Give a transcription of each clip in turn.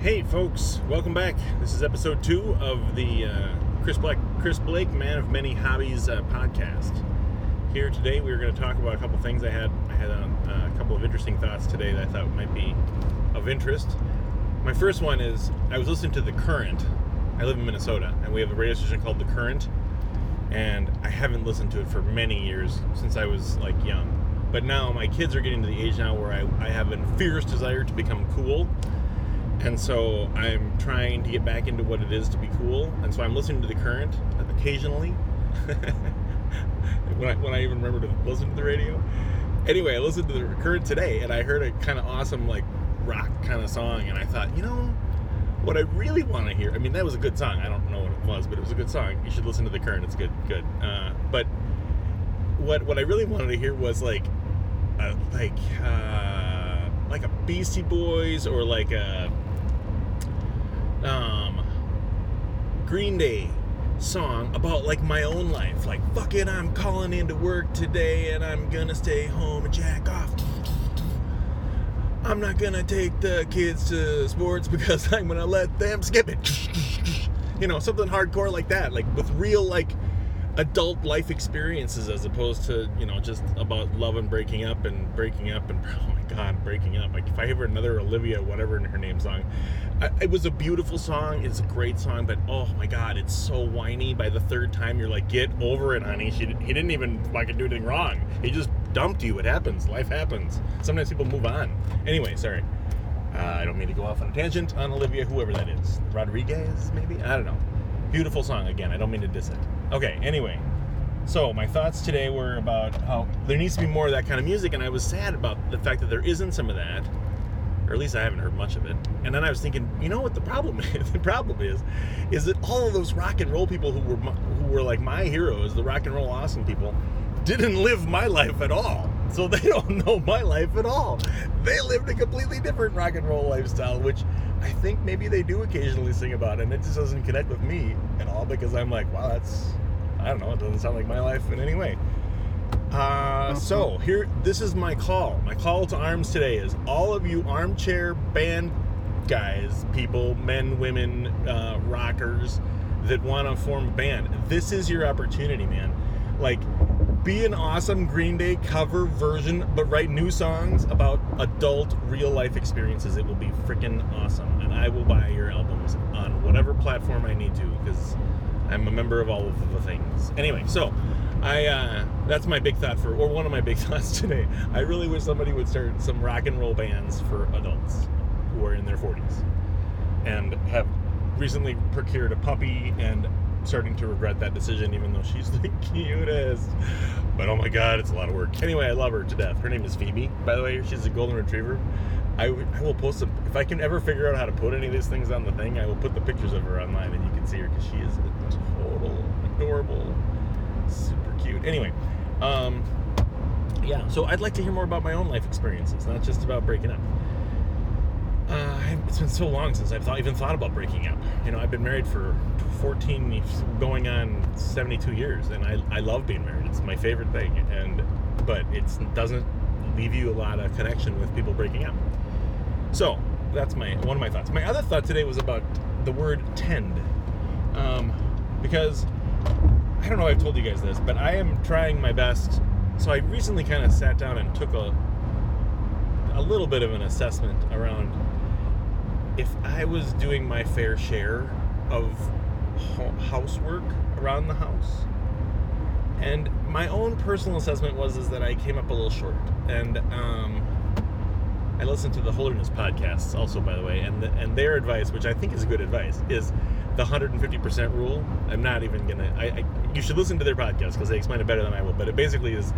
Hey, folks, welcome back. This is episode two of the uh, Chris Black, Chris Blake, Man of Many Hobbies uh, podcast. Here today, we are going to talk about a couple things. I had I had a, a couple of interesting thoughts today that I thought might be of interest. My first one is I was listening to the Current. I live in Minnesota, and we have a radio station called the Current, and I haven't listened to it for many years since I was like young. But now my kids are getting to the age now where I, I have a fierce desire to become cool and so I'm trying to get back into what it is to be cool. And so I'm listening to the current occasionally. when, I, when I even remember to listen to the radio. Anyway, I listened to the current today and I heard a kind of awesome, like, rock kind of song. And I thought, you know, what I really want to hear. I mean, that was a good song. I don't know what it was, but it was a good song. You should listen to the current. It's good, good. Uh, but what what I really wanted to hear was like, uh, like, uh, like a Beastie Boys or like a um, Green Day song about like my own life. Like, fuck it, I'm calling into work today and I'm gonna stay home and jack off. I'm not gonna take the kids to sports because I'm gonna let them skip it. You know, something hardcore like that, like with real like adult life experiences as opposed to you know just about love and breaking up and breaking up and oh my god breaking up like if i hear another olivia whatever in her name song it was a beautiful song. It's a great song but oh my god it's so whiny. By the third time you're like get over it honey. She, he didn't even fucking do anything wrong. He just dumped you. It happens. Life happens. Sometimes people move on. Anyway sorry. Uh, i don't mean to go off on a tangent on olivia whoever that is. Rodriguez maybe? I don't know. Beautiful song again. I don't mean to diss it. Okay, anyway. So, my thoughts today were about how there needs to be more of that kind of music, and I was sad about the fact that there isn't some of that, or at least I haven't heard much of it. And then I was thinking, you know what the problem is? the problem is, is that all of those rock and roll people who were who were like my heroes, the rock and roll awesome people, didn't live my life at all. So they don't know my life at all. They lived a completely different rock and roll lifestyle, which I think maybe they do occasionally sing about, and it just doesn't connect with me at all because I'm like, wow, that's I don't know, it doesn't sound like my life in any way. Uh, so here, this is my call. My call to arms today is all of you armchair band guys, people, men, women, uh, rockers that want to form a band. This is your opportunity, man. Like, be an awesome Green Day cover version, but write new songs about adult, real life experiences. It will be freaking awesome. And I will buy your albums on whatever platform I need to because I'm a member of all of the things. Anyway, so I uh, that's my big thought for, or one of my big thoughts today. I really wish somebody would start some rock and roll bands for adults who are in their 40s and have recently procured a puppy and starting to regret that decision, even though she's the cutest. But oh my god, it's a lot of work. Anyway, I love her to death. Her name is Phoebe, by the way. She's a golden retriever. I, I will post. If I can ever figure out how to put any of these things on the thing, I will put the pictures of her online and you can see her because she is a total adorable, super cute. Anyway, um, yeah, so I'd like to hear more about my own life experiences, not just about breaking up. Uh, it's been so long since I've thought, even thought about breaking up. You know, I've been married for 14, going on 72 years, and I, I love being married. It's my favorite thing, and but it doesn't leave you a lot of connection with people breaking up. So that's my one of my thoughts. My other thought today was about the word tend, um, because I don't know. if I've told you guys this, but I am trying my best. So I recently kind of sat down and took a a little bit of an assessment around if I was doing my fair share of housework around the house. And my own personal assessment was is that I came up a little short. And um, I listened to the Holderness podcasts also, by the way, and the, and their advice, which I think is good advice, is the 150% rule. I'm not even gonna. I, I you should listen to their podcast because they explain it better than I will. But it basically is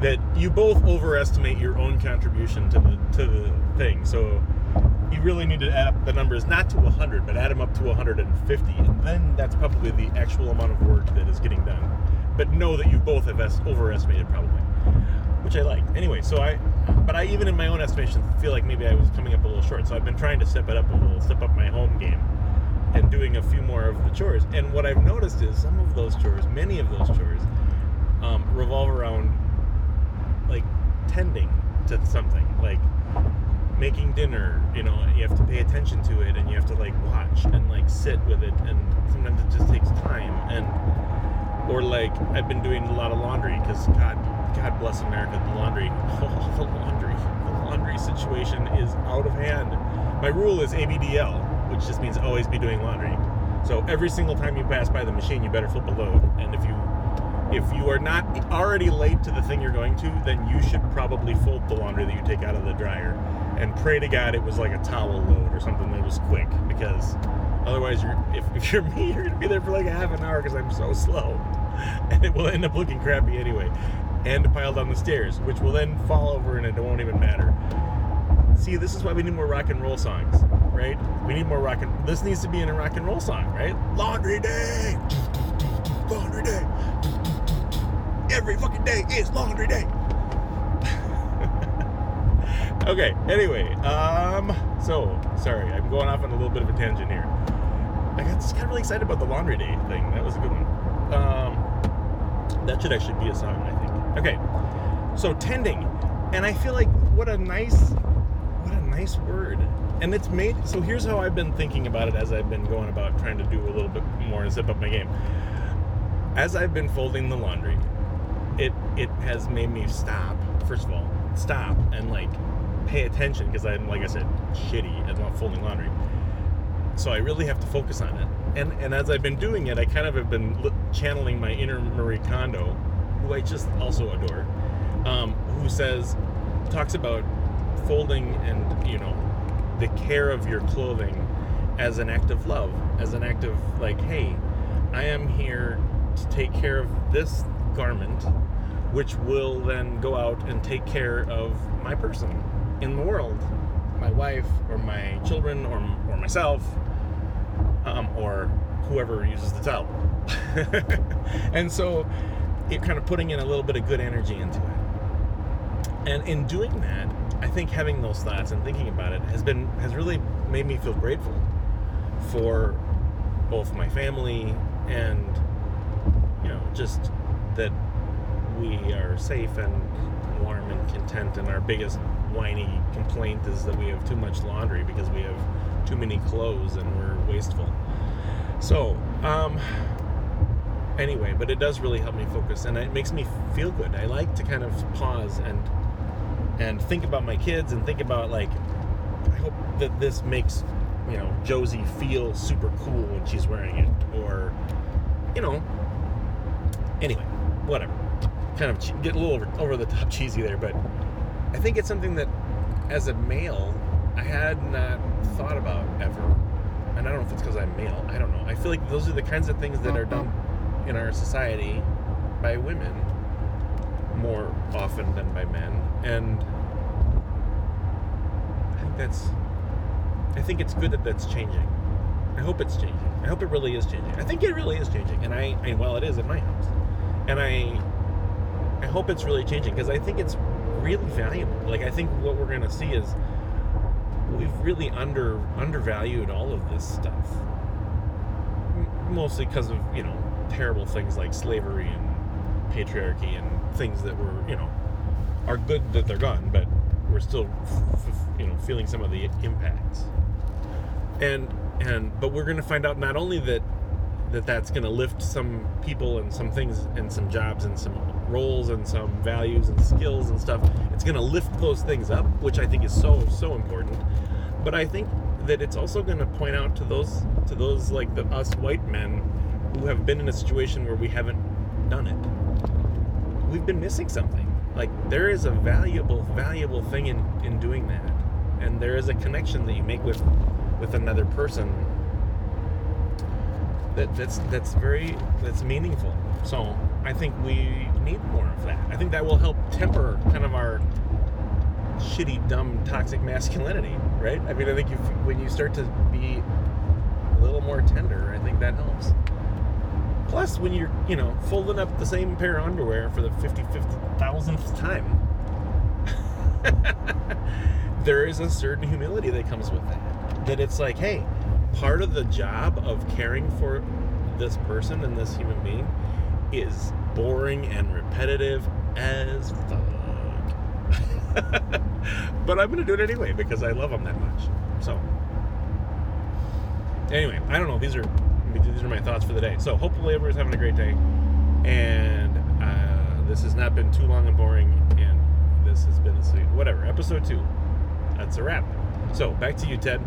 that you both overestimate your own contribution to the to the thing. So you really need to add up the numbers not to 100 but add them up to 150 and then that's probably the actual amount of work that is getting done but know that you both have overestimated probably which i like anyway so i but i even in my own estimation feel like maybe i was coming up a little short so i've been trying to step it up a little step up my home game and doing a few more of the chores and what i've noticed is some of those chores many of those chores um, revolve around like tending to something like making dinner, you know, you have to pay attention to it and you have to like watch and like sit with it and sometimes it just takes time and or like I've been doing a lot of laundry because God, God bless America, the laundry, the laundry, the laundry situation is out of hand. My rule is ABDL, which just means always be doing laundry. So every single time you pass by the machine, you better flip a load. And if you if you are not already late to the thing you're going to, then you should probably fold the laundry that you take out of the dryer. And pray to God it was like a towel load or something that was quick because otherwise you're if, if you're me you're gonna be there for like a half an hour because I'm so slow. And it will end up looking crappy anyway. And piled on the stairs which will then fall over and it won't even matter. See this is why we need more rock and roll songs right? We need more rock and this needs to be in a rock and roll song right? Laundry day. Laundry day. Every fucking day is laundry day. Okay anyway um so sorry i'm going off on a little bit of a tangent here. I got just got really excited about the laundry day thing. That was a good one. Um that should actually be a song i think. Okay so tending and i feel like what a nice what a nice word and it's made so here's how i've been thinking about it as i've been going about trying to do a little bit more and zip up my game as i've been folding the laundry it it has made me stop first of all stop and like pay attention because I'm, like I said, shitty at not folding laundry. So I really have to focus on it. And and as I've been doing it, I kind of have been channeling my inner Marie Kondo, who I just also adore, um, who says, talks about folding and you know the care of your clothing as an act of love, as an act of like, hey, I am here to take care of this garment, which will then go out and take care of my person in the world my wife or my children or, or myself um, or whoever uses the towel. And so it kind of putting in a little bit of good energy into it. And in doing that i think having those thoughts and thinking about it has been has really made me feel grateful for both my family and you know just that we are safe and warm and content and our biggest whiny complaint is that we have too much laundry because we have too many clothes and we're wasteful. So, um, anyway, but it does really help me focus and it makes me feel good. I like to kind of pause and and think about my kids and think about like I hope that this makes you know Josie feel super cool when she's wearing it or you know anyway whatever kind of get a little over, over the top cheesy there but I think it's something that, as a male, I had not thought about ever. And I don't know if it's because I'm male. I don't know. I feel like those are the kinds of things that are mm-hmm. done in our society by women more often than by men. And I think that's. I think it's good that that's changing. I hope it's changing. I hope it really is changing. I think it really is changing, and I, I well, it is in my house, and I, I hope it's really changing because I think it's really valuable. Like I think what we're to see is we've really under undervalued all of this stuff. Mostly because of, you know, terrible things like slavery and patriarchy and things that were, you know, are good that they're gone, but we're still, f- f- you know, feeling some of the impacts. And and but we're going to find out not only that that that's going to lift some people and some things and some jobs and some roles and some values and skills and stuff. It's going to lift those things up, which I think is so so important. But I think that it's also going to point out to those to those like the us white men who have been in a situation where we haven't done it. We've been missing something. Like there is a valuable valuable thing in in doing that. And there is a connection that you make with with another person that that's that's very that's meaningful. So I think we need more of that. I think that will help temper kind of our shitty, dumb, toxic masculinity, right? I mean, I think when you start to be a little more tender, I think that helps. Plus, when you're, you know, folding up the same pair of underwear for the 50, 50,000th time, there is a certain humility that comes with that. That it's like, hey, part of the job of caring for this person and this human being is boring and repetitive as fuck. but I'm gonna do it anyway because I love them that much. So anyway, I don't know. These are these are my thoughts for the day. So hopefully everybody's having a great day, and uh, this has not been too long and boring. And this has been a whatever episode two. That's a wrap. So back to you, Ted.